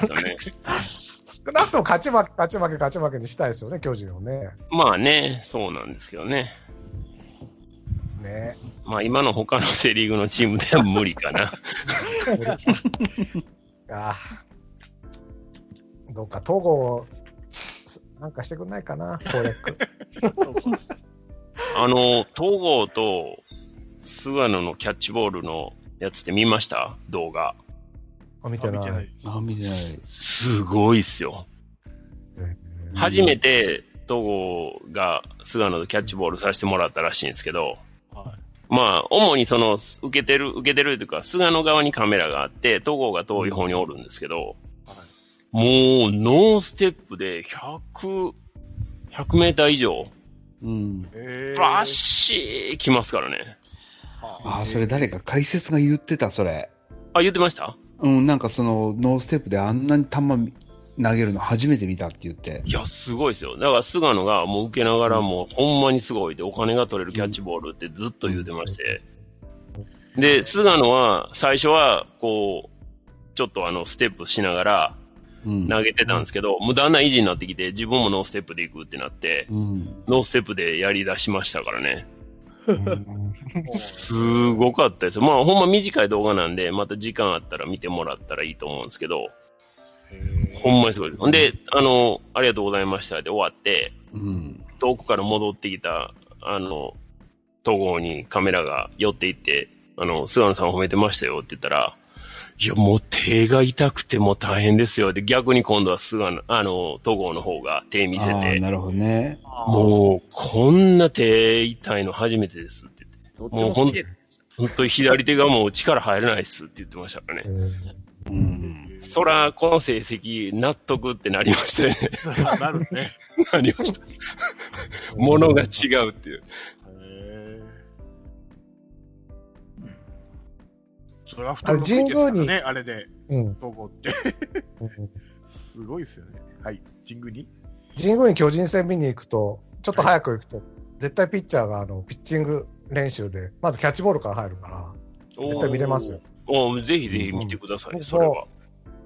ですよね。少なくとも勝ち負け、勝ち負け、勝ち負けにしたいですよね、巨人をね。まあね、そうなんですけどね。ね。まあ今の他のセリーグのチームでは無理かな。あどうか、統合、すなんかしてくんないかな、攻略。あの、東郷と菅野のキャッチボールのやつって見ました？動画。あ見てない。見てない。あ、見てない。すごいっすよ。え初めて東郷が菅野とキャッチボールさせてもらったらしいんですけど、はまあ、主にその、受けてる、受けてるというか、菅野側にカメラがあって、戸郷が遠い方におるんですけど、もう、ノーステップで100、100メーター以上、うん。えバッシー来ますからね。あ、それ誰か解説が言ってた、それ。あ、言ってました？うん、なんかその、ノーステップであんなに球投げるの初めて見たって言って。いや、すごいですよ。だから、菅野がもう受けながらもう、ほんまにすごいで、お金が取れるキャッチボールってずっと言ってまして。で、菅野は、最初は、こう、ちょっとあの、ステップしながらうん。投げてたんですけど、もうだんだん意地になってきて、自分もノーステップで行くってなって、うん。ノーステップでやり出しましたからね。うんすごかったですよ。まあ、ほんま短い動画なんで、また時間あったら見てもらったらいいと思うんですけど、ほんまにすごいです。ほんで、あの、ありがとうございましたで終わって、うん。遠くから戻ってきた、あの、統合にカメラが寄っていって、あの、菅野さん褒めてましたよって言ったら、いや、もう手が痛くてもう大変ですよ。で、逆に今度は菅野、あの、統合の方が手見せああ、て、なるほどね。もう、こんな手痛いの初めてですって言って、もすげえ。本当に左手がもう力入らないっすって言ってましたからね。うん。そら、この成績、納得ってなりましたね。なるね。なりました。ものが違うっていう。それはあれ神宮にね、あれで、うん統合って。すごいですよね。はい。神宮に？神宮に巨人戦見に行くと、ちょっと早く行くと、絶対ピッチャーがあのピッチング練習で、まずキャッチボールから入るから、絶対見れますよ。おーぜひぜひ見てください、うんそれは。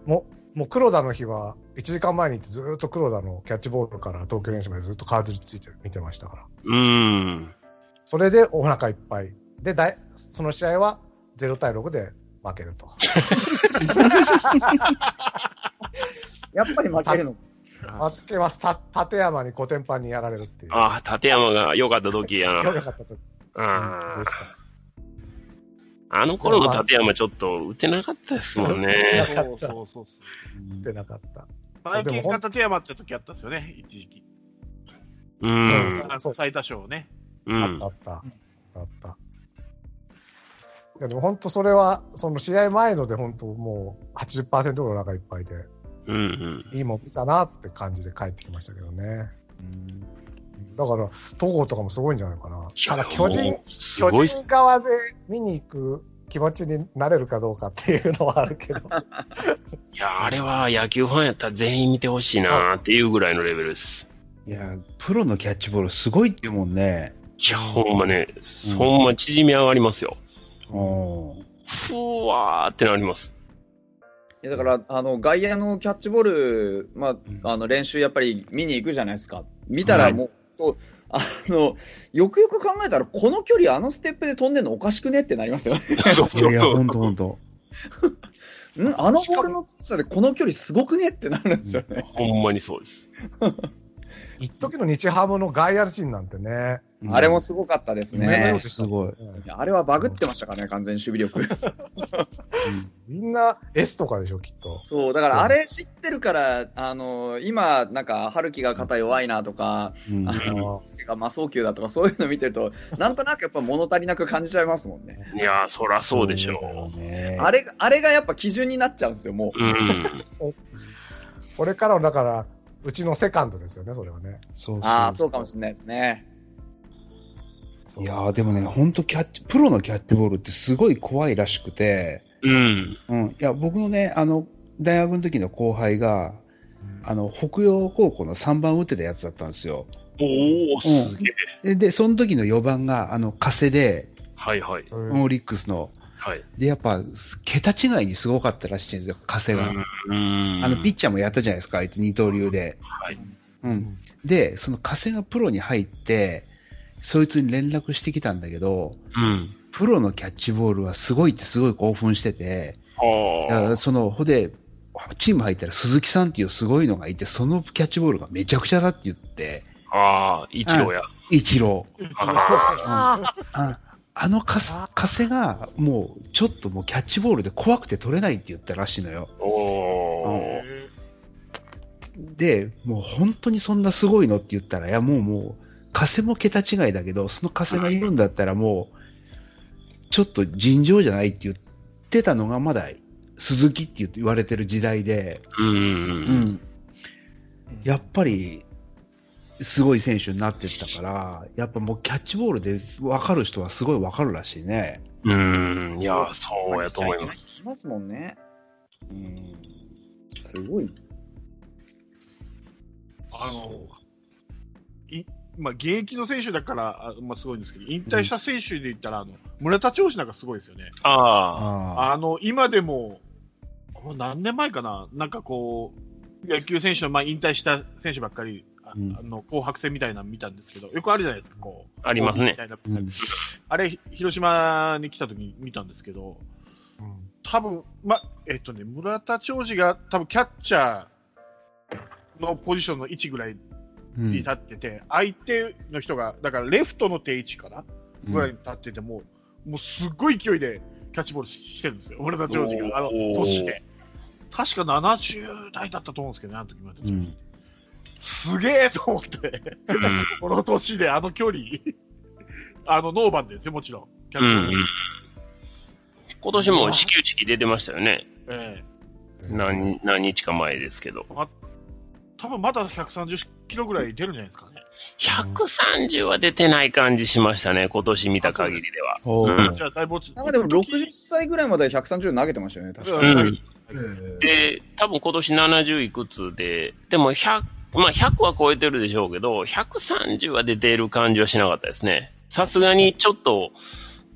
もう、もう黒田の日は、1時間前に行ってずーっと黒田のキャッチボールから東京練習までずっとかずりついて見てましたから。うーん。それでお腹いっぱい。で、だいその試合は0対6で負けると。やっぱり負けるの？負けます。た立山にコテンパンにやられるっていう。ああ、立山が良かった時やよな。かったと。あでした。あの頃の立山ちょっと打てなかったですもんね。そうそうそうそう。出なかった。最近、片手山って時あったんですよね、一時期。う。うんあ最多勝ね。うんあ。った。あった。いやでも本当それは、その試合前ので本当もう80%ぐらいお腹いっぱいで、うんうん。いいもん見たなって感じで帰ってきましたけどね。だから、東郷とかもすごいんじゃないかな。ただ巨人巨人側で見に行く気持ちになれるかどうかっていうのはあるけど。いや、あれは野球ファンやったら全員見てほしいなっていうぐらいのレベルです。いや、プロのキャッチボールすごいって言うもんね。いや、ほんまね、ほんま縮み上がりますよ。おふわーってなります。いやだから、あの、外野のキャッチボール、まあ、あの、練習やっぱり見に行くじゃないですか。見たらもう、とあの、よくよく考えたら、この距離あのステップで飛んでんのおかしくねってなりますよね。そういや、そうほんとほんと。ん？あのボールの強さでこの距離すごくねってなるんですよね。ほんまにそうです。一時の日ハムの外野陣なんてね。あれもすごかったですねね。すごい。あれはバグってましたからね、完全に守備力。みんな S とかでしょ、きっと。そう、だからあれ知ってるから、あの、今、なんか、春樹が肩弱いなとか、うんあの、が魔送球だとか、そういうの見てると、なんとなくやっぱ物足りなく感じちゃいますもんね。いやー、そらそうでしょうね。あれ、あれがやっぱ基準になっちゃうんですよ、もう。う。うん。これからの、だから、うちのセカンドですよね、それはね。そうああ、そうかもしれないですね。いやーでもね、本当キャッチ、プロのキャッチボールってすごい怖いらしくて、うん。うん。いや、僕のね、あの、大学の時の後輩が、あの、北洋高校の3番打ってたやつだったんですよ。おー、すげえ。で、でその時の4番が、あの、加瀬で、はいはい。うんオリックスの。はい。で、やっぱ、桁違いにすごかったらしいんですよ、加瀬が。うん。あの、ピッチャーもやったじゃないですか、あいつ二刀流で。はい。うん。で、その加瀬がプロに入って、そいつに連絡してきたんだけど、うん。プロのキャッチボールはすごいってすごい興奮してて、その、ほで、チーム入ったら鈴木さんっていうすごいのがいて、そのキャッチボールがめちゃくちゃだって言って、あ。ああ、一郎や。一郎。あああのか加瀬が、もう、ちょっともうキャッチボールで怖くて取れないって言ったらしいのよ。で、もう本当にそんなすごいのって言ったら、いやもうもう、加瀬も桁違いだけど、その加瀬が言うんだったらもう、ちょっと尋常じゃないって言ってたのがまだ、鈴木って言われてる時代で、うんうん。やっぱり、すごい選手になってったから、やっぱもうキャッチボールで分かる人はすごい分かるらしいね。うん。いや、そうやと思います。いますもんね。うん。すごい。あの、いまあ、現役の選手だから、あまあ、すごいんですけど、引退した選手で言ったら、あの村田調子なんかすごいですよね。あああの、今でも、もう何年前かな、なんかこう、野球選手の、まあ、引退した選手ばっかり、あうん。あの紅白戦みたいなの見たんですけど、よくあるじゃないですか、こう。ありますね。うんあれ、広島に来た時に見たんですけど、多分ま、えっとね、村田兆治が多分キャッチャーのポジションの位置ぐらいうんに立ってて、相手の人が、だからレフトの定位置かなぐらいに立ってても、もうすっごい勢いでキャッチボールしてるんですよ、村田兆治が、あの年で。確か70代だったと思うんですけどね、あの時村田兆治うんすげえと思って。この年であの距離、あのノーバンですよ、もちろん。キャッチボールうんうん。今年も始球式出てましたよね。ええ何、何日か前ですけど。多分まだ130キロぐらい出るんじゃないですかね。130は出てない感じしましたね、今年見た限りでは。おうんーじゃあ、だいぶ落ちなんかでも60歳ぐらいまで130投げてましたよね、確かに。うんうんで、多分今年70いくつで、でも100、まあ100は超えてるでしょうけど、130は出ている感じはしなかったですね。さすがにちょっと、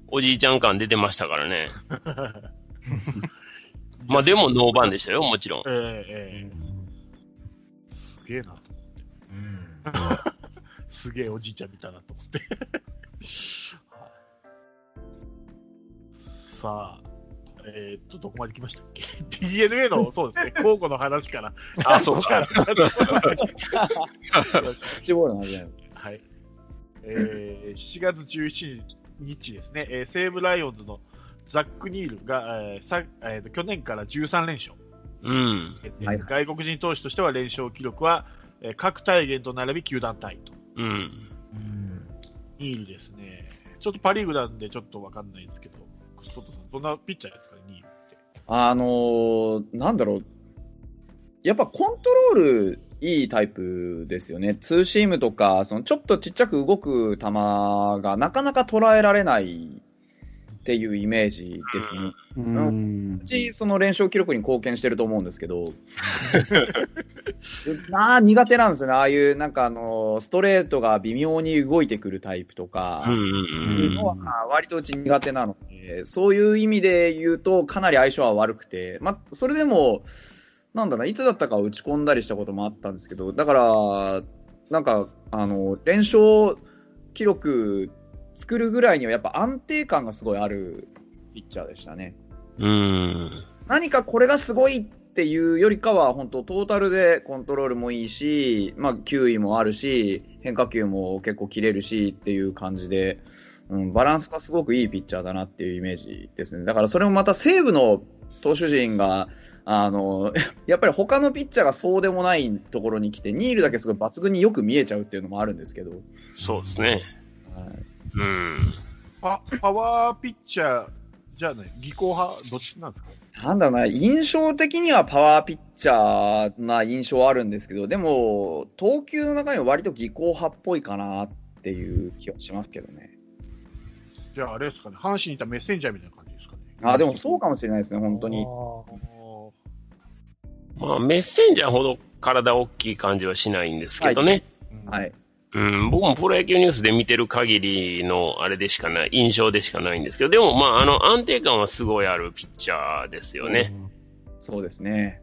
おじいちゃん感出てましたからね。まあでもノーバンでしたよ、もちろん。ええええすげえな。すげえおじいちゃん見たなと思って。さあ、えーっと、どこまで来ましたっけ ?DNA の、そうですね、交互の話から。あそうかキャッチボールの話だよ。はい。えー、7月17日ですね、えー西武ライオンズのザック・ニールが、えーさえーと去年から13連勝。うん。えーはい外国人投手としては連勝記録は、えー各体現と並び球団タイと。うん。ニールですね。ちょっとパ・リーグなんでちょっとわかんないんですけど、ストットさん、どんなピッチャーですかね、ニールって。あのー、なんだろう。やっぱコントロールいいタイプですよね。ツーシームとか、そのちょっとちっちゃく動く球がなかなか捉えられないっていうイメージですね。うんうち、その連勝記録に貢献してると思うんですけど、な あ、苦手なんですよね。ああいう、なんかあの、ストレートが微妙に動いてくるタイプとか、うん。うん。いうのは割とうち苦手なので、そういう意味で言うと、かなり相性は悪くて、まあ、それでも、なんだろうな、いつだったか打ち込んだりしたこともあったんですけど、だから、なんか、あの、連勝記録作るぐらいには、やっぱ安定感がすごいあるピッチャーでしたね。うん。何かこれがすごいっていうよりかは、本当トータルでコントロールもいいし、まあ、球威もあるし、変化球も結構切れるしっていう感じで、うん、バランスがすごくいいピッチャーだなっていうイメージですね。だからそれもまた西武の投手陣が、あの、やっぱり他のピッチャーがそうでもないところに来て、ニールだけすごい抜群によく見えちゃうっていうのもあるんですけど、そうですね。はいうん。パパワーピッチャーじゃあね、技巧派、どっちなんですか？なんだろうな、印象的にはパワーピッチャーな印象はあるんですけど、でも、投球の中には割と技巧派っぽいかなっていう気はしますけどね。じゃああれですかね、阪神にいたメッセンジャーみたいな感じですかね。あ、でもそうかもしれないですね、本当に。あまあ、メッセンジャーほど体大きい感じはしないんですけどね。ーはい。うん、僕もプロ野球ニュースで見てる限りのあれでしかない、印象でしかないんですけど、でもまあ、あの、安定感はすごいあるピッチャーですよね。うんそうですね。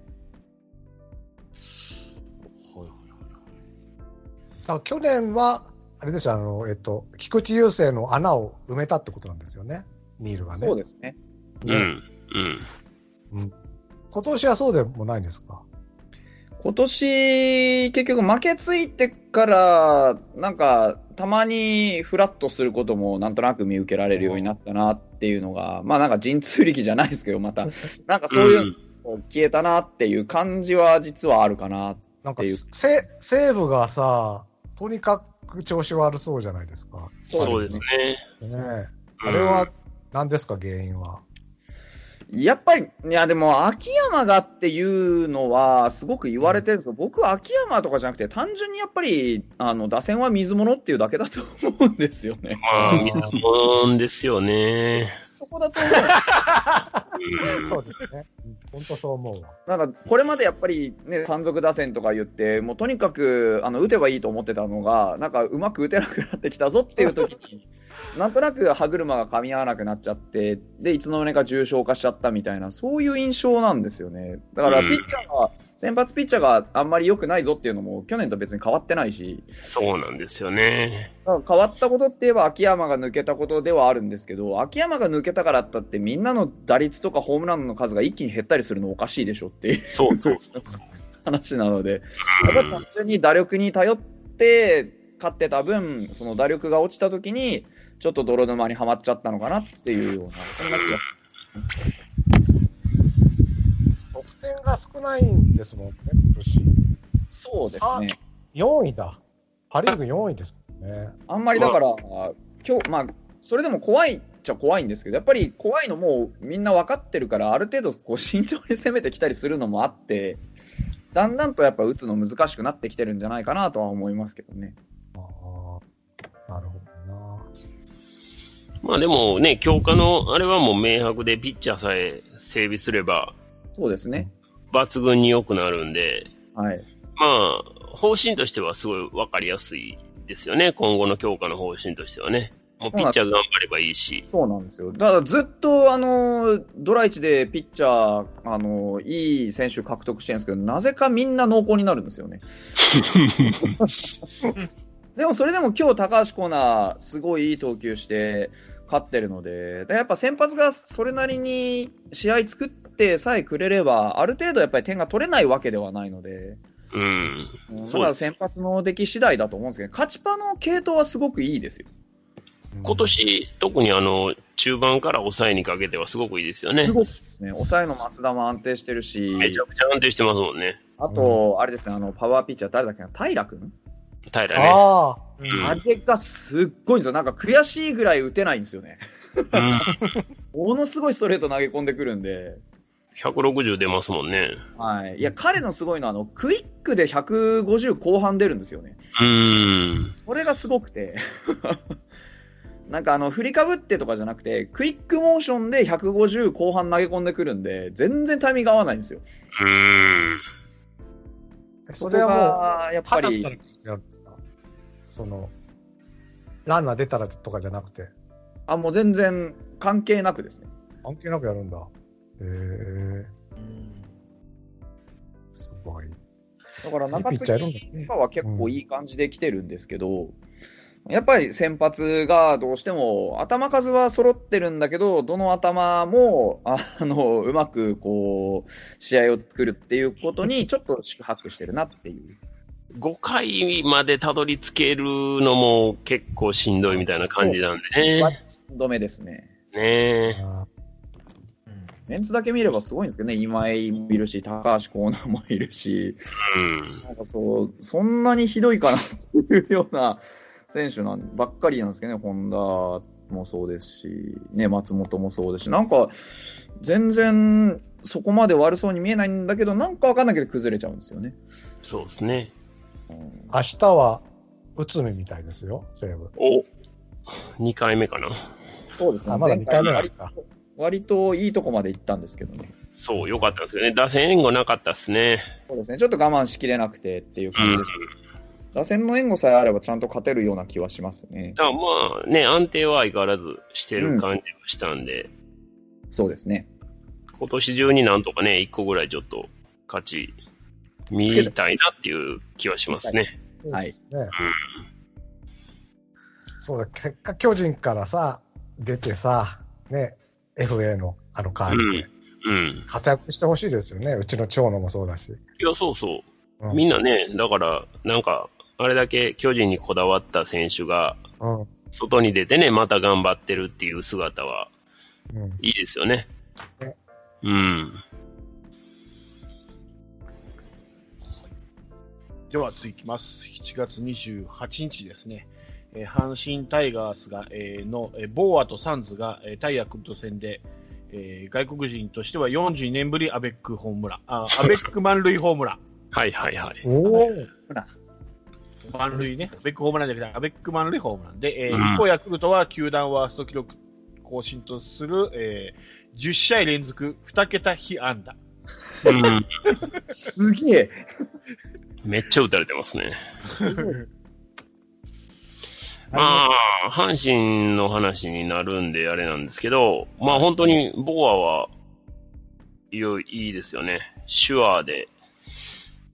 だ去年は、あれですよ、あの、えっと、菊池雄星の穴を埋めたってことなんですよね、ニールがね。そうですね。うん。うん。今年はそうでもないんですか？今年、結局負けついてから、なんか、たまにフラッとすることもなんとなく見受けられるようになったなっていうのが、まあなんか神通力じゃないですけど、また、なんかそういうの消えたなっていう感じは実はあるかな。なんかっていうせ、西武がさ、とにかく調子悪そうじゃないですか。そうですね。ねえあれは何ですか、原因は？やっぱり、いやでも秋山がっていうのはすごく言われてるんですけど、僕は秋山とかじゃなくて単純にやっぱり、あの、打線は水物っていうだけだと思うんですよね。まあ、水もんですよね。そこだと思う。う んそうですね。本当そう思うわ。なんかこれまでやっぱりね、単独打線とか言って、もうとにかくあの打てばいいと思ってたのが、なんかうまく打てなくなってきたぞっていう時に、なんとなく歯車が噛み合わなくなっちゃって、で、いつの間にか重症化しちゃったみたいな、そういう印象なんですよね。だからうんピッチャーが、先発ピッチャーがあんまり良くないぞっていうのも、去年と別に変わってないし、そうなんですよね。変わったことって言えば秋山が抜けたことではあるんですけど、秋山が抜けたからったってみんなの打率とかホームランの数が一気に減ったりするのおかしいでしょっていうそうそうそう。話なので、やっぱり単純に打力に頼って勝ってた分、その打力が落ちた時に、ちょっと泥沼にはまっちゃったのかなっていうような、そんな気がす得点が少ないんですもんね、今年。る。そうですね。4位だ。パ・リーグ4位ですね。あんまりだから、今日、まあ、それでも怖いっちゃ怖いんですけど、やっぱり怖いのもうみんな分かってるから、ある程度こう慎重に攻めてきたりするのもあって、だんだんとやっぱ打つの難しくなってきてるんじゃないかなとは思いますけどね。まあでもね、強化のあれはもう明白で、ピッチャーさえ整備すればそうですね。抜群に良くなるんで、はい。まあ、方針としてはすごい分かりやすいですよね。今後の強化の方針としてはね。もうピッチャー頑張ればいいし。そうなんですよ。だからずっと、あの、ドラ1でピッチャー、あの、いい選手獲得してるんですけど、なぜかみんな濃厚になるんですよね。でもそれでも今日高橋コーナー、すごいいい投球して勝ってるので、でやっぱ先発がそれなりに試合作ってさえくれれば、ある程度やっぱり点が取れないわけではないので、うん。うんだ先発の出来次第だと思うんですけど、勝ちパの系統はすごくいいですよ。今年、特にあの、中盤から抑えにかけてはすごごくいいですよねす。ごくですね。抑えの松田も安定してるし、めちゃくちゃ安定してますもんね。あと、あれですね、あの、パワーピッチャー誰だっけな、平君、平ね。ああ、うんあれがすっごいんですよ。なんか悔しいぐらい打てないんですよね。うん。ものすごいストレート投げ込んでくるんで。160出ますもんね。はい。いや、彼のすごいのは、あの、クイックで150後半出るんですよね。うん。それがすごくて。なんかあの、振りかぶってとかじゃなくて、クイックモーションで150後半投げ込んでくるんで、全然タイミング合わないんですよ。うん。それはもう、がやっぱりその、ランナー出たらとかじゃなくて、あ、もう全然関係なくですね。関係なくやるんだ。へえすごい。だから中継ぎは結構いい感じで来てるんですけど、やっぱり先発がどうしても頭数は揃ってるんだけど、どの頭もあのうまくこう試合を作るっていうことにちょっと宿泊してるなっていう。5回までたどり着けるのも結構しんどいみたいな感じなんでね。止めですね。ねあメンツだけ見ればすごいんですけどね、今井もいるし、高橋コーナーもいるし、うん。なんかそう、そんなにひどいかなっていうような選手なんばっかりなんですけどね、本田もそうですし、ね、松本もそうですし、なんか全然そこまで悪そうに見えないんだけど、なんかわかんないけど崩れちゃうんですよね。そうですね。うん明日は、内海みたいですよ、西武。お2回目かな。そうですね。あ、まだ2回目割か。割といいとこまで行ったんですけどね。そう、よかったんですけどね。打線援護なかったっすね。そうですね。ちょっと我慢しきれなくてっていううん感じです。。打線の援護さえあればちゃんと勝てるような気はしますね。だまあね、安定は相変わらずしてる感じはしたんで、そうですね。今年中になんとかね、一個ぐらいちょっと勝ち見たいなっていう気はしますね。はいそうですね。そうだ、結果巨人からさ、出てさ、ね、FA のあのカードでうん。活躍してほしいですよね。うちの長野もそうだし。いや、そうそう。うんみんなね、だから、なんか、あれだけ巨人にこだわった選手が。外に出てね、また頑張ってるっていう姿は、いいですよねね。うん。では次いきます。7月28日ですね。えー阪神タイガースが、えーの、えーボーアとサンズが、えータイヤクルト戦で、えー外国人としては42年ぶりアベックホームラン、あ アベック満塁ホームラン。はいはいはい。おお。満塁ね。アベックホームランじゃなくて、アベック満塁ホームランで、えーうん一方ヤクルトは球団ワースト記録更新とする、えー10試合連続2桁被安打。うん。すげえ。めっちゃ打たれてますね。まあ、阪神の話になるんであれなんですけど、まあ本当にボアはいよいいですよね。手話で。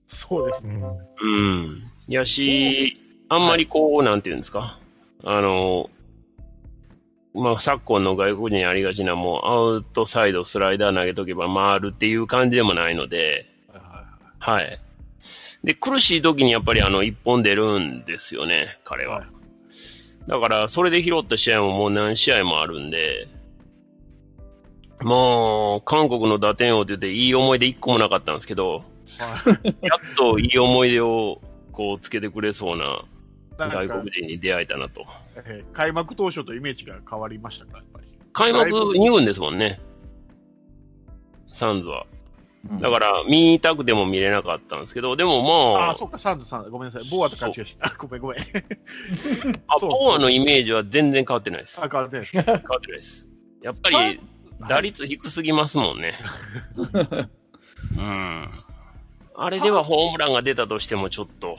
そうです。うん。うん。やし、あんまりこう、なんていうんですか？あの、まあ昨今の外国人にありがちなもうアウトサイドスライダー投げとけば回るっていう感じでもないので、はい。で、苦しい時にやっぱりあの、一本出るんですよね、彼は。はいだから、それで拾った試合ももう何試合もあるんで、もう、韓国の打点王って言っていい思い出一個もなかったんですけど、やっといい思い出をこうつけてくれそうな外国人に出会えたなと。えー開幕当初とイメージが変わりましたか、やっぱり。開幕2軍ですもんね、サンズは。だから、見たくても見れなかったんですけど、でもまあああ、、そっか、サンズさん、ごめんなさい。ボーアと勘違いして。あ、ごめんごめん。あそうボーアのイメージは全然変わってないです。あ、変わってないです。変わってないです。やっぱり、打率低すぎますもんね。うん。あれではホームランが出たとしてもちょっと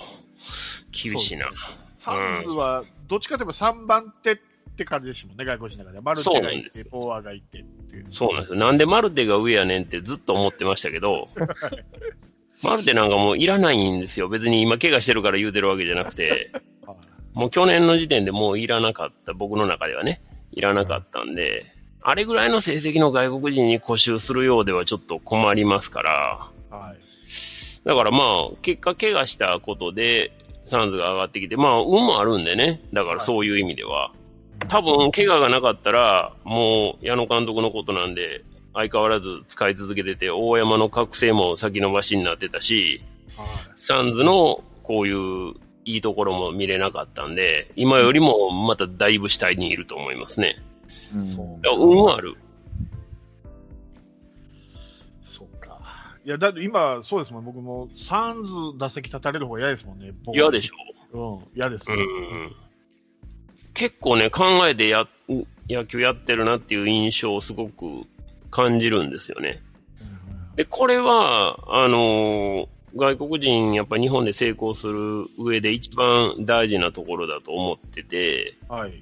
厳しいな。サンズは、どっちかといえば3番手って感じでしたもんね、外国人の中で。マルテがいて、ボーアがいてっていう。そうなんですよ。なんでマルテが上やねんってずっと思ってましたけど、マルテなんかもういらないんですよ。別に今怪我してるから言うてるわけじゃなくて、は いもう去年の時点でもういらなかった、僕の中ではね、いらなかったんで、あれぐらいの成績の外国人に固執するようではちょっと困りますから、はい。だからまあ、結果怪我したことで、サンズが上がってきて、まあ、運もあるんでね、だからそういう意味では。多分、怪我がなかったら、もう矢野監督のことなんで、相変わらず使い続けてて、大山の覚醒も先延ばしになってたし、はい。サンズのこういういいところも見れなかったんで、今よりもまただいぶ下にいると思いますね。うん運はある。いや、だって今、そうですもん。僕も、サンズ打席立たれる方が嫌ですもんね。僕嫌でしょうん、嫌です。うん結構ね、考えてや野球やってるなっていう印象をすごく感じるんですよね。で、これは、あのー外国人、やっぱ日本で成功する上で一番大事なところだと思ってて、はい。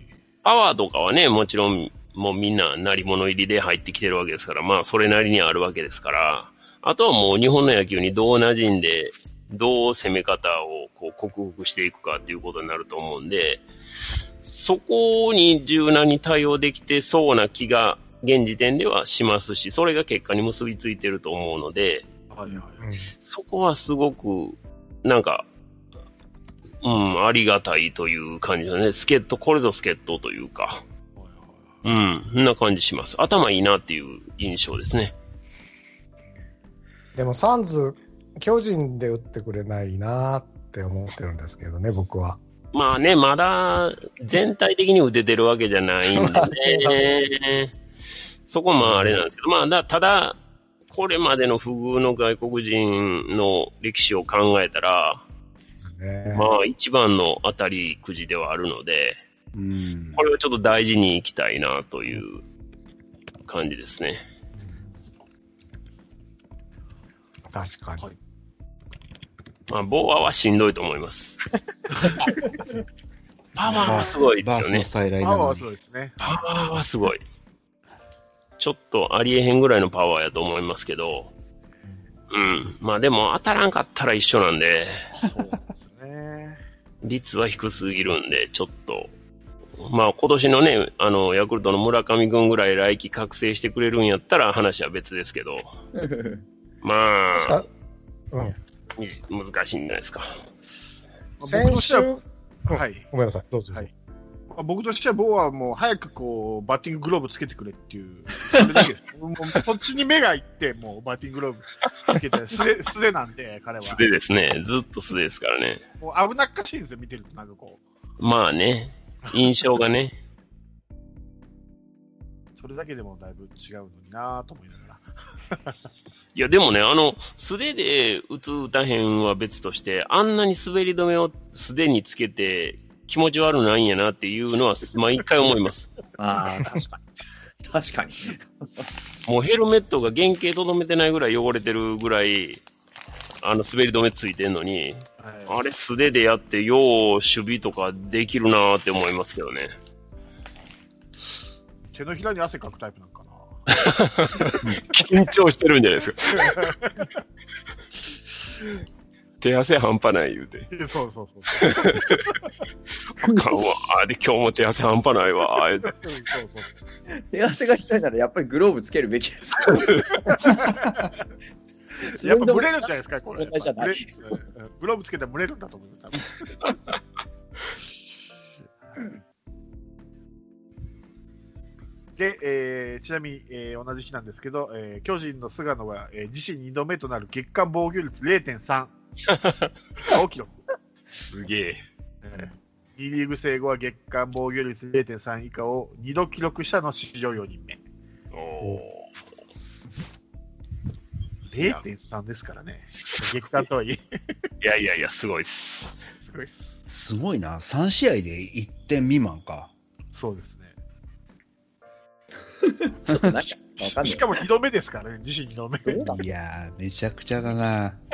パワーとかはね、もちろん、もうみんな鳴り物入りで入ってきてるわけですから、まあ、それなりにあるわけですから、あとはもう日本の野球にどう馴染んで、どう攻め方をこう克服していくかっていうことになると思うんで、そこに柔軟に対応できてそうな気が現時点ではしますし、それが結果に結びついてると思うので、はいはい。そこはすごく、なんか、うん、ありがたいという感じだね。助っ人、これぞ助っ人というか、うん、そんな感じします。頭いいなっていう印象ですね。でもサンズ、巨人で打ってくれないなって思ってるんですけどね、僕は。まあね、まだ全体的に打ててるわけじゃないんでね。そこまああれなんですけど、まあだ、ただ、これまでの不遇の外国人の歴史を考えたら、ねまあ一番の当たりくじではあるので、うん。これをちょっと大事にいきたいなという感じですね。確かに。はいまあ、ボーアはしんどいと思います。パワーはすごいですよねパワーはのにそうですね。パワーはすごい。ちょっとありえへんぐらいのパワーやと思いますけど、うん。まあでも当たらんかったら一緒なんで、そうですね。率は低すぎるんで、ちょっと。まあ今年のね、あの、ヤクルトの村上君ぐらい来季覚醒してくれるんやったら話は別ですけど、まあ、さうん。み難しいんじゃないですか。先週、はい。ごめんなさい、どうぞ。はいまあ僕としては、ボーはもう早くこう、バッティンググローブつけてくれっていう、それだけです。もうそっちに目がいって、もうバッティンググローブつけて、素手、素手なんで、彼は。素手ですね。ずっと素手ですからね。もう危なっかしいんですよ、見てると、なんかこう。まあね、印象がね、それだけでもだいぶ違うのになぁと思いながら。いや、でもね、あの、素手で打つ打たへんは別として、あんなに滑り止めを素手につけて気持ち悪ないんやなっていうのは、毎回思います。ああ、確かに。確かに。もうヘルメットが原型とどめてないぐらい汚れてるぐらい、あの滑り止めついてんのに、はいあれ素手でやって、よう守備とかできるなーって思いますけどね。手のひらに汗かくタイプなんかな緊張してるんじゃないですか。手汗半端ない言うて。そうそうそう。あかんわ。あで、今日も手汗半端ないわ。そうそう手汗が痛いならやっぱりグローブつけるべきです。やっぱ蒸れるんじゃないですか、これ。問題じゃないやっぱ蒸れうんグローブつけたら蒸れるんだと思いで、えーちなみに、えー同じ日なんですけど、えー巨人の菅野が、えー自身2度目となる月間防御率0.3を記録。すげえ。D リーグ生後は月間防御率0.3以下を2度記録したの史上4人目。お0.3ですからね。月間とはいえ、ーいやいやいや、すごいです。すごいです。すごいな。3試合で1点未満か。そうですね。ちょっとなんかわかんないし。かも2度目ですからね、自身2度目。いやー、めちゃくちゃだな。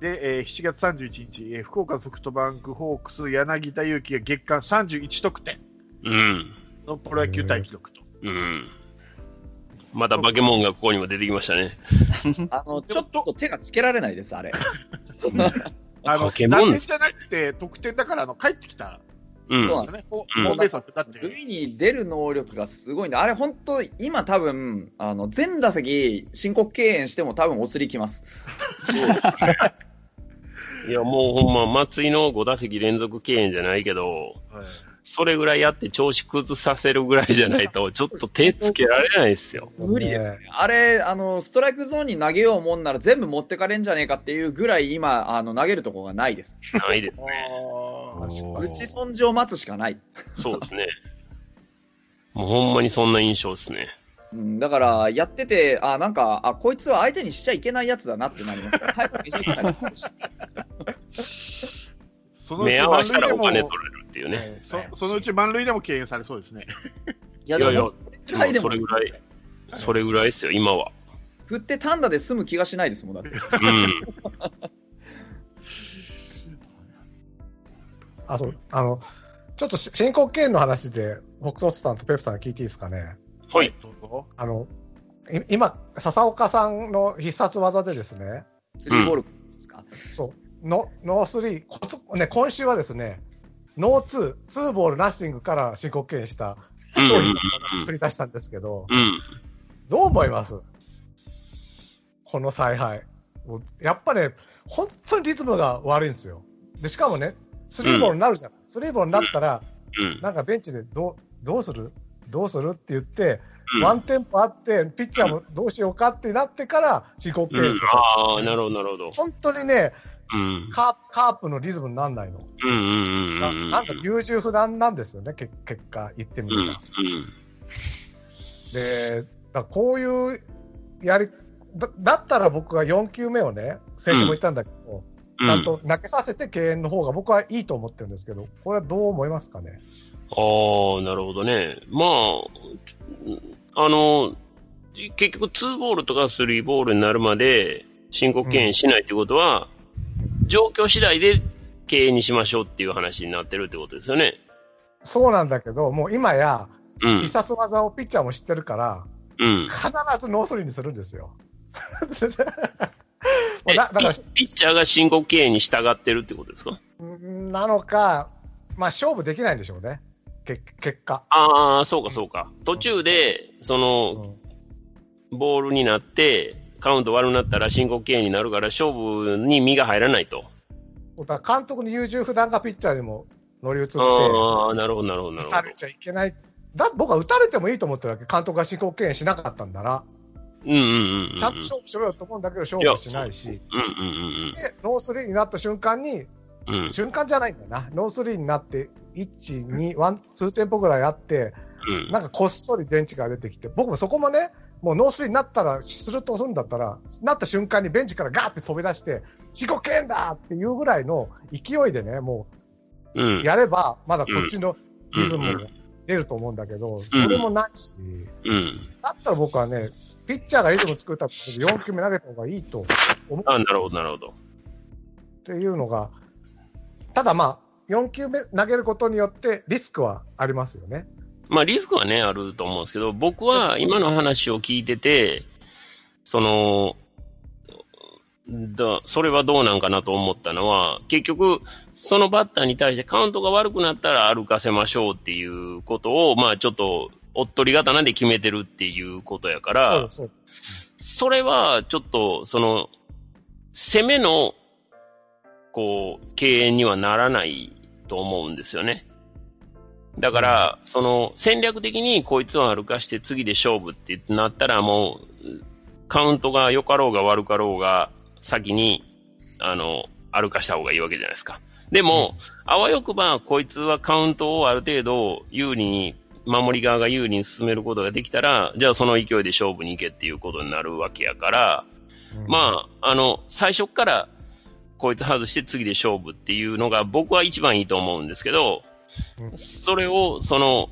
で、えー7月31日、えー福岡ソフトバンクホークス柳田悠岐が月間31得点うん。のプロ野球タイ記録と。うん。また化け物がここにも出てきましたね。あの、ちょっと手がつけられないです、あれ。あの、打点じゃなくて得点だから、あの、帰ってきた。うん。そうん。ですね。ホームベーだって、塁に出る能力がすごいんで、あれ本当、今多分、あの、全打席申告敬遠しても多分お釣りきます。いや、もうほんま、松井の5打席連続敬遠じゃないけど、はいそれぐらいやって調子崩させるぐらいじゃないと、ちょっと手つけられないですよ。無理ですね。あれ、あの、ストライクゾーンに投げようもんなら全部持ってかれんじゃねえかっていうぐらい今、あの、投げるとこがないです。ないですね。あー確かに打ち損じを待つしかない。そうですね。もうほんまにそんな印象ですね。うん、だから、やってて、あ、なんか、あ、こいつは相手にしちゃいけないやつだなってなります。早くメジャー行きたいなってなるし そのうち目合わせたらお金取れるっていうね。えーそそのうち満塁でも敬遠されそうですね。いや、いやでも、それぐらい、それぐらいですよ、今は。振って単打で済む気がしないですもん、だって。うん。あ、そう、あの、ちょっとし申告敬遠の話で、北斗さんとペプさんに聞いていいですかね。はい。どうぞ。あの、い今、笹岡さんの必殺技でですね、スリーボールですか、そう、ノノースリー、ね、今週はですね、ノーツー、ツーボールナッシングから申告敬遠したうん。超必殺技を繰り出したんですけど、うん。どう思います？この采配。やっぱね、本当にリズムが悪いんですよ。で、しかもね、スリーボールになるじゃん。スリーボールになったら、うん。なんかベンチでどうどうする？どうする？って言って、うんワンテンポあって、ピッチャーもどうしようかってなってから、申告敬うん遠とか、ああ、なるほど、なるほど。本当にねうん。カープ、のリズムにならないの。うんうんうんなうん。か優柔不断なんですよね、け結果、言ってみうん。うたんら。。で、だこういうやりだ、だったら僕は4球目をね、先週も言ったんだけど、ちゃんと投げさせて敬遠の方が僕はいいと思ってるんですけど、これはどう思いますかね？ああ、なるほどね。まあ、あの、結局2ボールとか3ボールになるまで申告敬遠しないってことは、状況次第で敬遠にしましょうっていう話になってるってことですよね。そうなんだけど、もう今や、うん。必殺技をピッチャーも知ってるから、うん。必ずノースリーにするんですよ。だからピピッチャーが申告敬遠に従ってるってことですか？んなのか、まあ勝負できないんでしょうね、け結果。ああ、そうかそうか。途中で、その、ボールになって、カウント悪くなったら申告敬遠になるから、勝負に身が入らないと。だ監督に優柔不断がピッチャーにも乗り移って、ああ、なるほど、なるほど、なるほど打たれ。ちゃいけない。だ僕は打たれてもいいと思ってるわけ、監督が申告敬遠しなかったんなら、うんうんうんうん。ちゃんと勝負しろよと思うんだけど、勝負はしないし、うんうんうんでノースリーになった瞬間に、うん。うん瞬間じゃないんだよな、ノースリーになって、1、2、1、2テンポぐらいあって、うんなんかこっそりベンチが出てきて、僕もそこもね、もうノースリーになったら、するとするんだったら、なった瞬間にベンチからガーって飛び出して、申告敬遠だっていうぐらいの勢いでね、もうやれば、まだこっちのリズムが出ると思うんだけど、それもないし、うん。だったら僕はね、ピッチャーがリズム作ったことで4球目投げた方がいいと思うあなるほど、なるほど。っていうのが、ただまあ、4球目投げることによってリスクはありますよね。まあ、リスクはね、あると思うんですけど、僕は今の話を聞いてて、その、だそれはどうなんかなと思ったのは、結局、そのバッターに対してカウントが悪くなったら歩かせましょうっていうことを、まあちょっと、おっとり刀で決めてるっていうことやから、それはちょっと、その、攻めの、こう、敬遠にはならないと思うんですよね。だから、その、戦略的にこいつを歩かして次で勝負ってなったらもう、カウントが良かろうが悪かろうが、先に、あの、歩かした方がいいわけじゃないですか。でも、あわよくば、こいつはカウントをある程度有利に、守り側が有利に進めることができたら、じゃあその勢いで勝負に行けっていうことになるわけやから、うん。まあ、あの、最初っから、こいつ外して次で勝負っていうのが僕は一番いいと思うんですけど、うんそれを、その、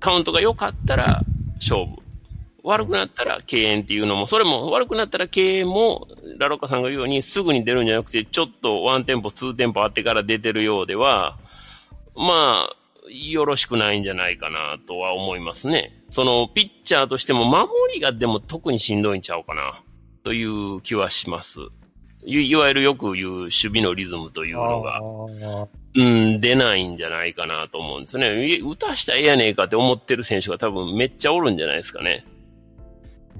カウントが良かったら勝負。悪くなったら敬遠っていうのも、それも悪くなったら敬遠も、ラロッカさんが言うようにすぐに出るんじゃなくて、ちょっとワンテンポ、ツーテンポあってから出てるようでは、まあ、よろしくないんじゃないかなとは思いますね。その、ピッチャーとしても守りがでも特にしんどいんちゃうかな、という気はします。いわゆるよく言う守備のリズムというのが、うん、出ないんじゃないかなと思うんですね。打たしたらええやねえかって思ってる選手が多分めっちゃおるんじゃないですかね。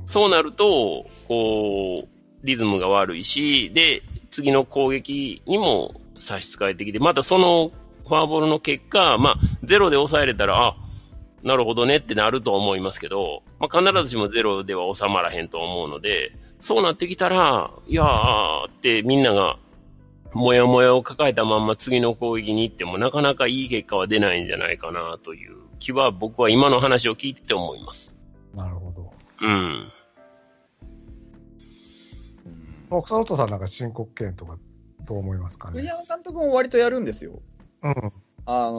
そうなると、こう、リズムが悪いし、で、次の攻撃にも差し支えてきて、またそのフォアボールの結果、まあ、ゼロで抑えれたら、あ、なるほどねってなると思いますけど、まあ、必ずしもゼロでは収まらへんと思うので、そうなってきたら、いやーってみんなが、もやもやを抱えたまんま次の攻撃に行ってもなかなかいい結果は出ないんじゃないかなという気は僕は今の話を聞いてて思います。なるほど。うん。もう草本さんなんか申告敬遠とかどう思いますかね？栗山監督も割とやるんですよ。うん。あの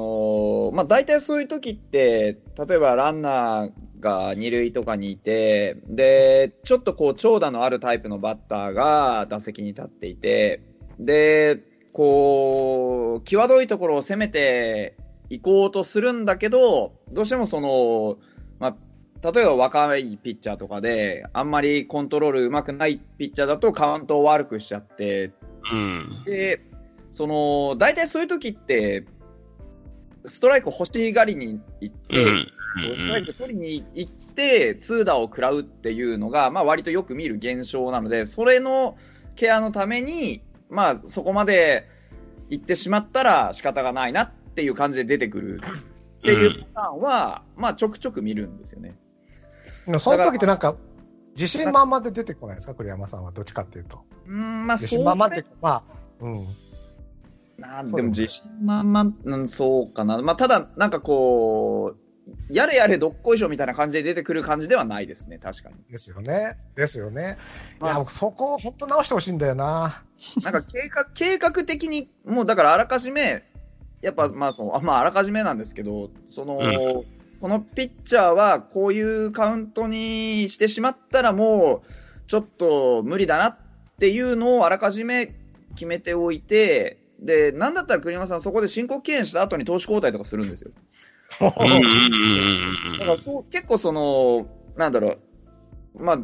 ーまあ、大体そういう時って、例えばランナーが二塁とかにいて、で、ちょっとこう長打のあるタイプのバッターが打席に立っていて、で、こう、際どいところを攻めていこうとするんだけど、どうしてもその、まあ、例えば若いピッチャーとかで、あんまりコントロールうまくないピッチャーだとカウントを悪くしちゃって、うん。で、その、大体そういう時って、ストライク欲しがりに行って、うん。ストライク取りに行って、痛打を食らうっていうのが、まあ割とよく見る現象なので、それのケアのために、まあそこまで行ってしまったら仕方がないなっていう感じで出てくるっていうパターンは、まあちょくちょく見るんですよね。その時ってなんか、自信満々で出てこないですか、栗山さんは。どっちかっていうと。うん、まあ自そう信満々ってまあ、うん。なそうでも自信満々、うん、そうかな。まあ、ただ、なんかこう、やれやれどっこいしょみたいな感じで出てくる感じではないですね、確かに。ですよね。ですよね。いまあや、僕そこを本当直してほしいんだよな。なんか計画、計画的に、もうだからあらかじめ、やっぱまあそう、あまああらかじめなんですけど、その、うんこのピッチャーはこういうカウントにしてしまったらもうちょっと無理だなっていうのをあらかじめ決めておいて、で、なんだったら栗山さんそこで申告敬遠した後に投手交代とかするんですよ。うんうんうんうんだからそう、結構その、なんだろう、まあ、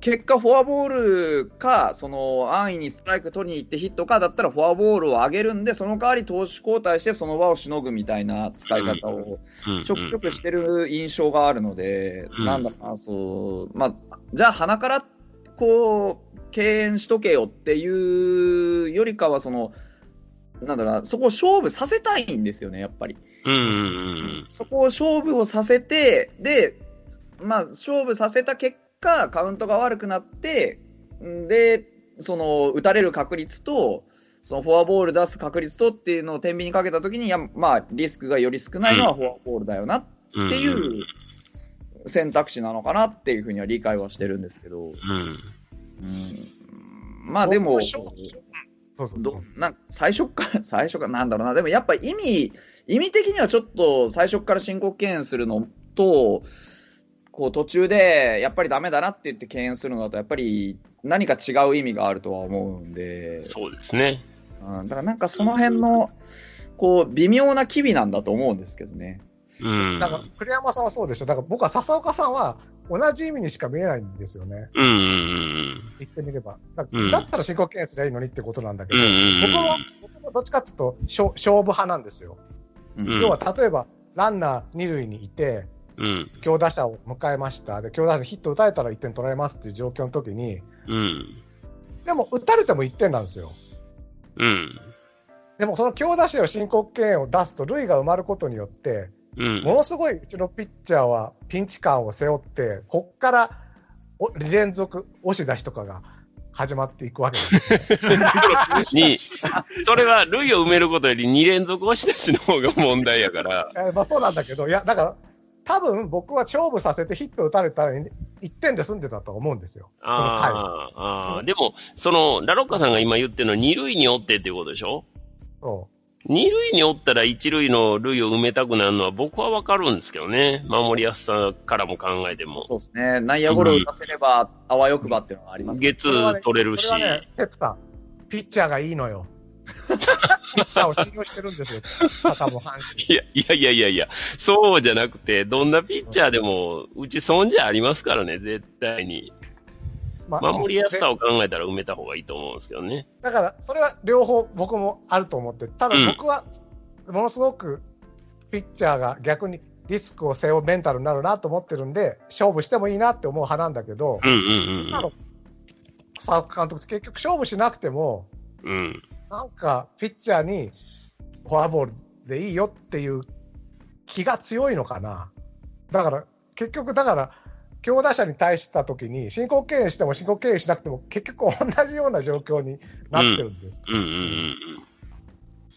結果フォアボールか、その安易にストライク取りに行ってヒットかだったらフォアボールを上げるんで、その代わり投手交代してその場をしのぐみたいな使い方をうんちょくちょくしてる印象があるので、うんなんだかな、そう、まあ、じゃあ鼻からこう、敬遠しとけよっていうよりかは、その、なんだろうな、そこを勝負させたいんですよね、やっぱり。うんうんうんそこを勝負をさせて、で、まあ、勝負させた結果、カウントが悪くなって、んで、その、打たれる確率と、そのフォアボール出す確率とっていうのを天秤にかけたときに、いや、まあ、リスクがより少ないのはフォアボールだよなっうん。ていう選択肢なのかなっていうふうには理解はしてるんですけど、うん。うん、まあでもどなん 最初から、最初から、なんだろうな、でもやっぱ意味、意味的にはちょっと最初から申告敬遠するのと、こう途中でやっぱりダメだなって言って敬遠するのだと、やっぱり何か違う意味があるとは思うんで、そうですね。うん、だからなんかその辺の、こう、微妙な機微なんだと思うんですけどね。うん。だから、栗山さんはそうでしょ。だから僕は笹岡さんは同じ意味にしか見えないんですよね。うんうんうん言ってみれば。だうんだったら申告敬遠すりゃいいのにってことなんだけうん。うど、んうん僕は、僕もどっちかっていうと、勝勝負派なんですよ。うんうん要は、例えば、ランナー二塁にいて、うん。強打者を迎えました。で、強打者にヒット打たれたら1点取られますっていう状況の時に、うん。でも、打たれても1点なんですよ。うん。でも、その強打者を申告敬遠を出すと、塁が埋まることによって、うん。ものすごいうちのピッチャーはピンチ感を背負って、こっからお連続押し出しとかが始まっていくわけです それは塁を埋めることより2連続押し出しの方が問題やから。えーまあそうなんだけど、いや、だから、多分僕は勝負させてヒット打たれたら1点で済んでたと思うんですよ。その回は。でも、その、ラロッカさんが今言ってるのは2塁におってっていうことでしょ？そ二塁におったら一塁の塁を埋めたくなるのは僕はわかるんですけどね。守りやすさからも考えても。そうですね。内野ゴロ打たせれば、あわよくばっていうのがありますね。ゲッツー取れるし。ね、ペプさん、ピッチャーがいいのよ。ピッチャーを信用してるんですよ。いやいやいやいや、そうじゃなくて、どんなピッチャーでも、うち損じゃありますからね、絶対に。まあ守りやすさでを考えたら埋めた方がいいと思うんですけどね。だから、それは両方僕もあると思って、ただうん僕は、ものすごくピッチャーが逆にリスクを背負うメンタルになるなと思ってるんで、勝負してもいいなって思う派なんだけど、うんうん今の佐々木監督って結局勝負しなくても、うん。うん。なんかピッチャーにフォアボールでいいよっていう気が強いのかな。だから、結局、だから、強打者に対したときに、申告敬遠しても申告敬遠しなくても、結局同じような状況になってるんです。うんうんうん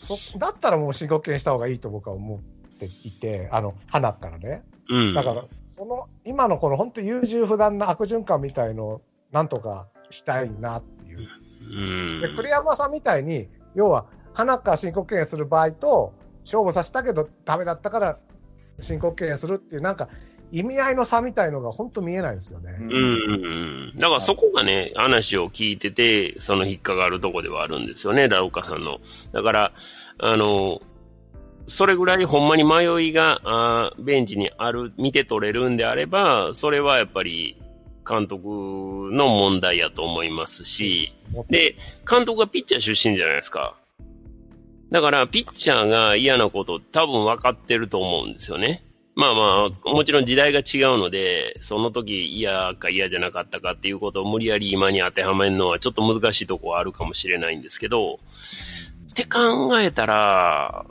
そだったらもう申告敬遠した方がいいと僕は思っていて、あの、花からね。うん。うん。だから、その、今のこの本当優柔不断な悪循環みたいのをなんとかしたいなっていう。うん。で、栗山さんみたいに、要は、花から申告敬遠する場合と、勝負させたけどダメだったから申告敬遠するっていう、なんか、意味合いの差みたいのが本当見えないんですよね。うん。だからそこがね、話を聞いてて、その引っかかるとこではあるんですよね、ラオカさんの。だから、あの、それぐらいほんまに迷いがあーベンチにある、見て取れるんであれば、それはやっぱり監督の問題やと思いますし、で、監督がピッチャー出身じゃないですか。だから、ピッチャーが嫌なこと多分分かってると思うんですよね。まあまあ、もちろん時代が違うので、その時嫌か嫌じゃなかったかっていうことを無理やり今に当てはめるのはちょっと難しいとこはあるかもしれないんですけど、って考えたら、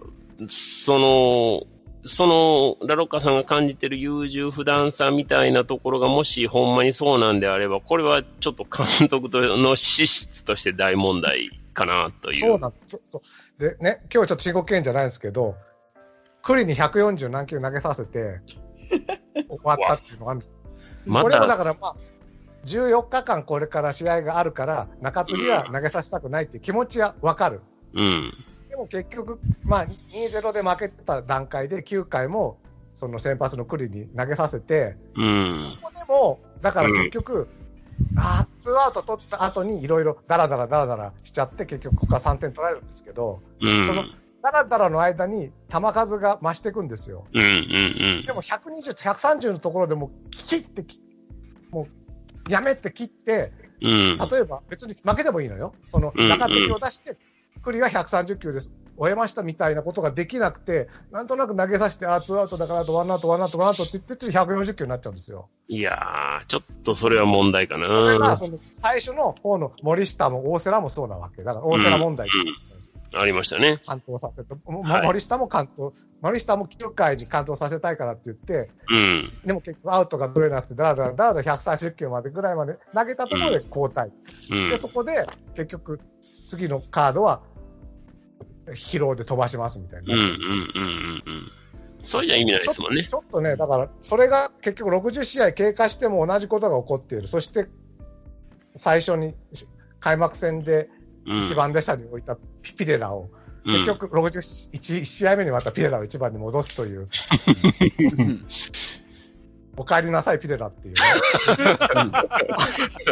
その、その、ラロッカさんが感じてる優柔不断さみたいなところがもしほんまにそうなんであれば、これはちょっと監督との資質として大問題かなという。そうなんそそうでね、今日はちょっと申告敬遠じゃないですけど、栗に140何球投げさせて、終わったっていうのがあるんです。まこれもだた、から、まあ、14日間これから試合があるから、中継ぎは投げさせたくないっていう気持ちはわかる。うん。でも結局、まあ、2-0で負けてた段階で9回もその先発の栗に投げさせて、うん。ここでも、だから結局、あーツーアウト取った後にいろいろダラダラダラダラしちゃって、結局ここから3点取られるんですけど、うん。そのダラダラの間に球数が増していくんですよ。うん。うん。でも120、130のところでもう切ってき、もうやめて切って、うん。例えば別に負けてもいいのよ。そのうん中継ぎを出して、栗が130球です。終えましたみたいなことができなくて、なんとなく投げさせて、あー、ツーアウトだからあとワンアウト、ワンアウト、ワンアウトって言ってて、140球になっちゃうんですよ。いやー、ちょっとそれは問題かな。これが、その、最初の方の森下も大瀬良もそうなわけ。だから、大瀬良問題、ありましたね。完投させて、もはい森下も完投、森下も9回に完投させたいからって言って、うん。でも結局アウトが取れなくて、だらだらだらだら130球までぐらいまで投げたところで交代。うんで、。そこで結局、次のカードは、疲労で飛ばしますみたいうん。うん。うん。なっちゃうんですよ。うん。うん。そうじゃ意味ないですもんね。ちょっとね、だから、それが結局60試合経過しても同じことが起こっている。そして、最初に開幕戦でうん。一番打者に置いたピピレラを、結局61試合目にまたピレラを一番に戻すという、お帰りなさいピレラっていうね、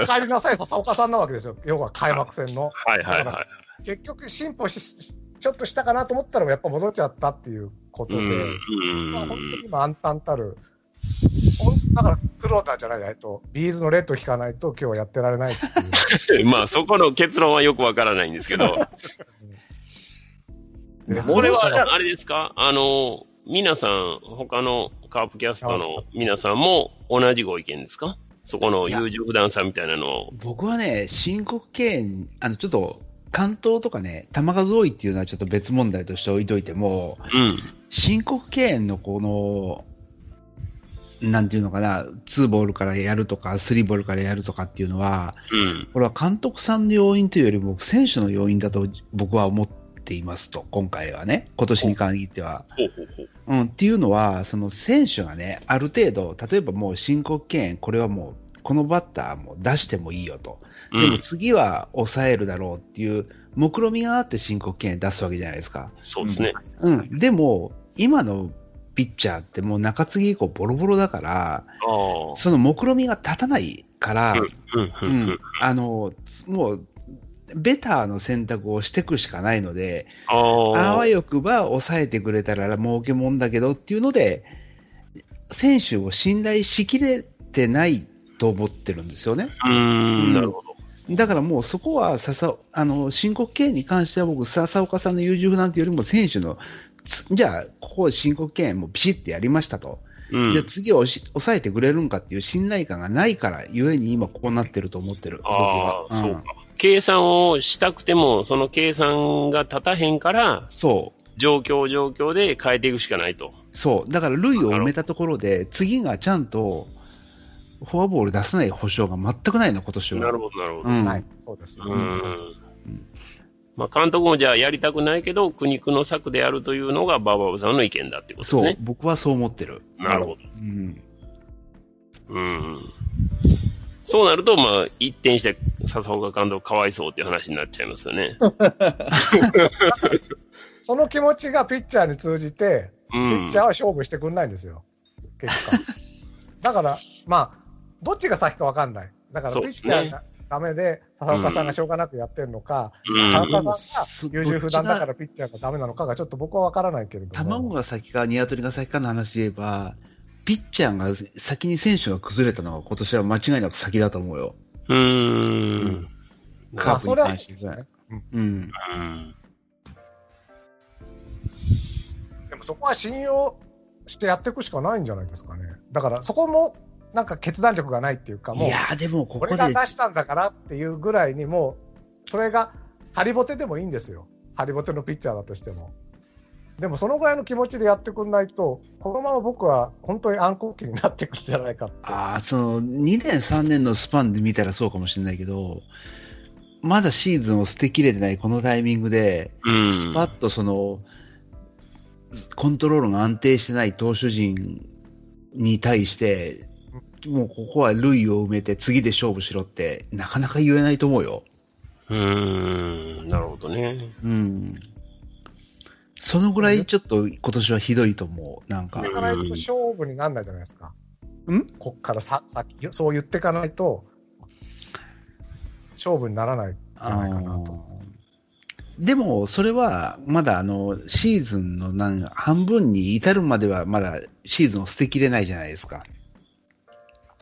お帰りなさい笹岡さんなわけですよ。要は開幕戦の。はいはいはい。結局進歩し、しちょっとしたかなと思ったらやっぱ戻っちゃったっていうことで、うん。まあ、本当に今、暗淡たる、だから黒田じゃないと、ビーズのレッド引かないと今日はやってられないっていう。まあ、そこの結論はよくわからないんですけど、でそれはあれですか？あの、皆さん、他のカープキャストの皆さんも同じご意見ですか？そこの優柔不断さみたいなのを。僕はね、申告敬遠、あの、ちょっと、関東とかね、球数多いっていうのはちょっと別問題として置いといても、うん。申告敬遠のこの、なんていうのかな、2ボールからやるとか、3ボールからやるとかっていうのは、うん。これは監督さんの要因というよりも、選手の要因だと僕は思っていますと、今回はね、今年に限っては。ほうん、っていうのは、その選手がね、ある程度、例えばもう申告敬遠、これはもう、このバッターも出してもいいよと。でも次は抑えるだろうっていう、目論みがあって申告敬遠出すわけじゃないですか。そうですね。うん。でも、今のピッチャーってもう中継ぎ以降ボロボロだから。その目論みが立たないから、うん。あの、もう、ベターの選択をしていくしかないので、あわ。よくば抑えてくれたら儲けもんだけどっていうので、選手を信頼しきれてないと思ってるんですよね。うーん、なるほど。だからもうそこは笹、あの、申告敬遠に関しては僕、笹岡さんの優柔不断というよりも選手の、つじゃあ、ここ申告敬遠もビシッてやりましたと。うん。じゃあ次を押し抑えてくれるんかっていう信頼感がないから、ゆえに今こうなってると思ってる。僕あはあ、そうか。計算をしたくても、その計算が立たへんから、そう。状況状況で変えていくしかないと。そう。だから、塁を埋めたところで、次がちゃんと、フォアボール出さない保証が全くないの、今年は。なるほど、なるほど。うん。はい、そうです。うん。まあ、監督もじゃあやりたくないけど、苦肉の策でやるというのがバーバブさんの意見だってことですね。。そう僕はそう思ってる。なるほど。うん。うん。そうなると、まあ、一転して笹岡監督かわいそうっていう話になっちゃいますよね。その気持ちがピッチャーに通じて、うピんッチャーは勝負してくんないんですよ、結果。だから、まあ、どっちが先か分かんない。だから、ピッチャーがダメで、笹岡さんがしょうがなくやってるのか、うん笹岡さんがす優柔不断だからピッチャーがダメなのかが、ちょっと僕は分からないけれども。卵が先か、鶏が先かの話で言えば、ピッチャーが先に選手が崩れたのは今年は間違いなく先だと思うよ。うーん。カープに関してまあそれはそうですねうん。うん。でもそこは信用してやっていくしかないんじゃないですかね。だから、そこも、なんか決断力がないっていうか、もうい、やーでもここでこれが、出したんだからっていうぐらいにもう、それがハリボテでもいいんですよ。ハリボテのピッチャーだとしても。でもそのぐらいの気持ちでやってくんないと、このまま僕は本当に暗黒期になっていくんじゃないかって。ああ、その、2年3年のスパンで見たらそうかもしれないけど、まだシーズンを捨てきれてないこのタイミングで、うん。スパッとその、コントロールが安定してない投手陣に対して、もうここは塁を埋めて次で勝負しろって、なかなか言えないと思うよ。うーん。なるほどね。うん。そのぐらいちょっと今年はひどいと思う。なんか言っ。てかないと勝負にならないじゃないですか。ん？こっからさ、さっき、そう言っていかないと、勝負にならないんじゃないかなと。でも、それは、まだあの、シーズンのなん半分に至るまではまだシーズンを捨てきれないじゃないですか。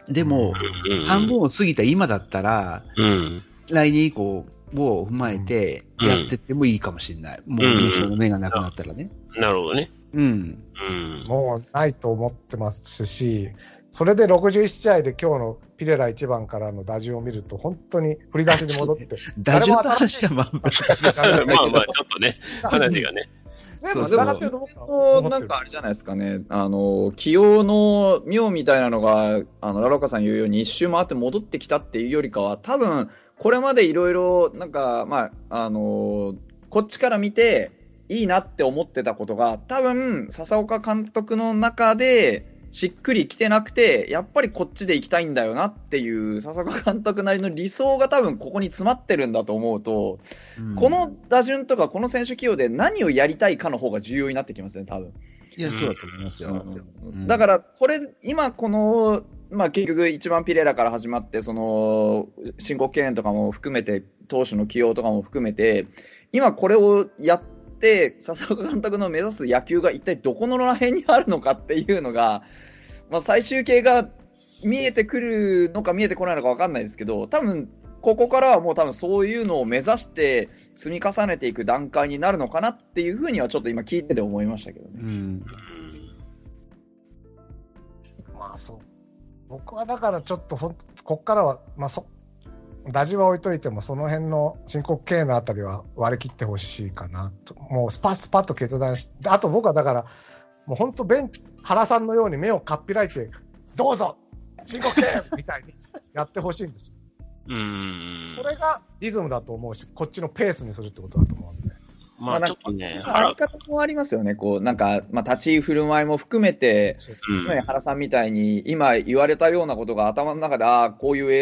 でも、うん半分を過ぎた今だったら、うん。来年以降を踏まえてうんやってってもいいかもしれない。もう優勝の目がなくなったらね。なるほどね。うん。うん。もうないと思ってますし、それで61試合で今日のピレラ1番からの打順を見ると、本当に振り出しに戻って、打順の話はまあ、まあまあ、ちょっとね、話がね。全部繋がってると思ってるなんかあれじゃないですかね、あの起用の妙みたいなのが、あのラロカさん言うように、一周回って戻ってきたっていうよりかは、多分これまでいろいろ、なんか、まあ、あのこっちから見て、いいなって思ってたことが、多分笹岡監督の中で、しっくりきてなくて、やっぱりこっちで行きたいんだよなっていう、笹岡監督なりの理想が多分ここに詰まってるんだと思うと、この打順とかこの選手起用で何をやりたいかの方が重要になってきますね、多分。いや、そうだと思いますよ。んだから、これ、今この、まあ、結局、一番ピレラから始まって、その申告敬遠とかも含めて、投手の起用とかも含めて、今これをやって、笹岡監督の目指す野球が一体どこのら辺にあるのかっていうのが、まあ、最終形が見えてくるのか見えてこないのか分かんないですけど、多分ここからはもう多分そういうのを目指して積み重ねていく段階になるのかなっていうふうにはちょっと今聞いてて思いましたけどね。うん。まあそう。僕はだからちょっとほんこっからは、まあそ、打順は置いといても、その辺の申告敬遠のあたりは割り切ってほしいかなと。もうスパッスパッと決断して、あと僕はだから、もう本当ベン、原さんのように目をかっぴらいて、どうぞ申告敬遠みたいにやってほしいんですよ。うん。それがリズムだと思うし、こっちのペースにするってことだと思うんで。まあちょっとね、あり方もありますよね、こうなんか、まあ、立ち居振る舞いも含めて、うんね、原さんみたいに、今言われたようなことが頭の中で、ああ、こういう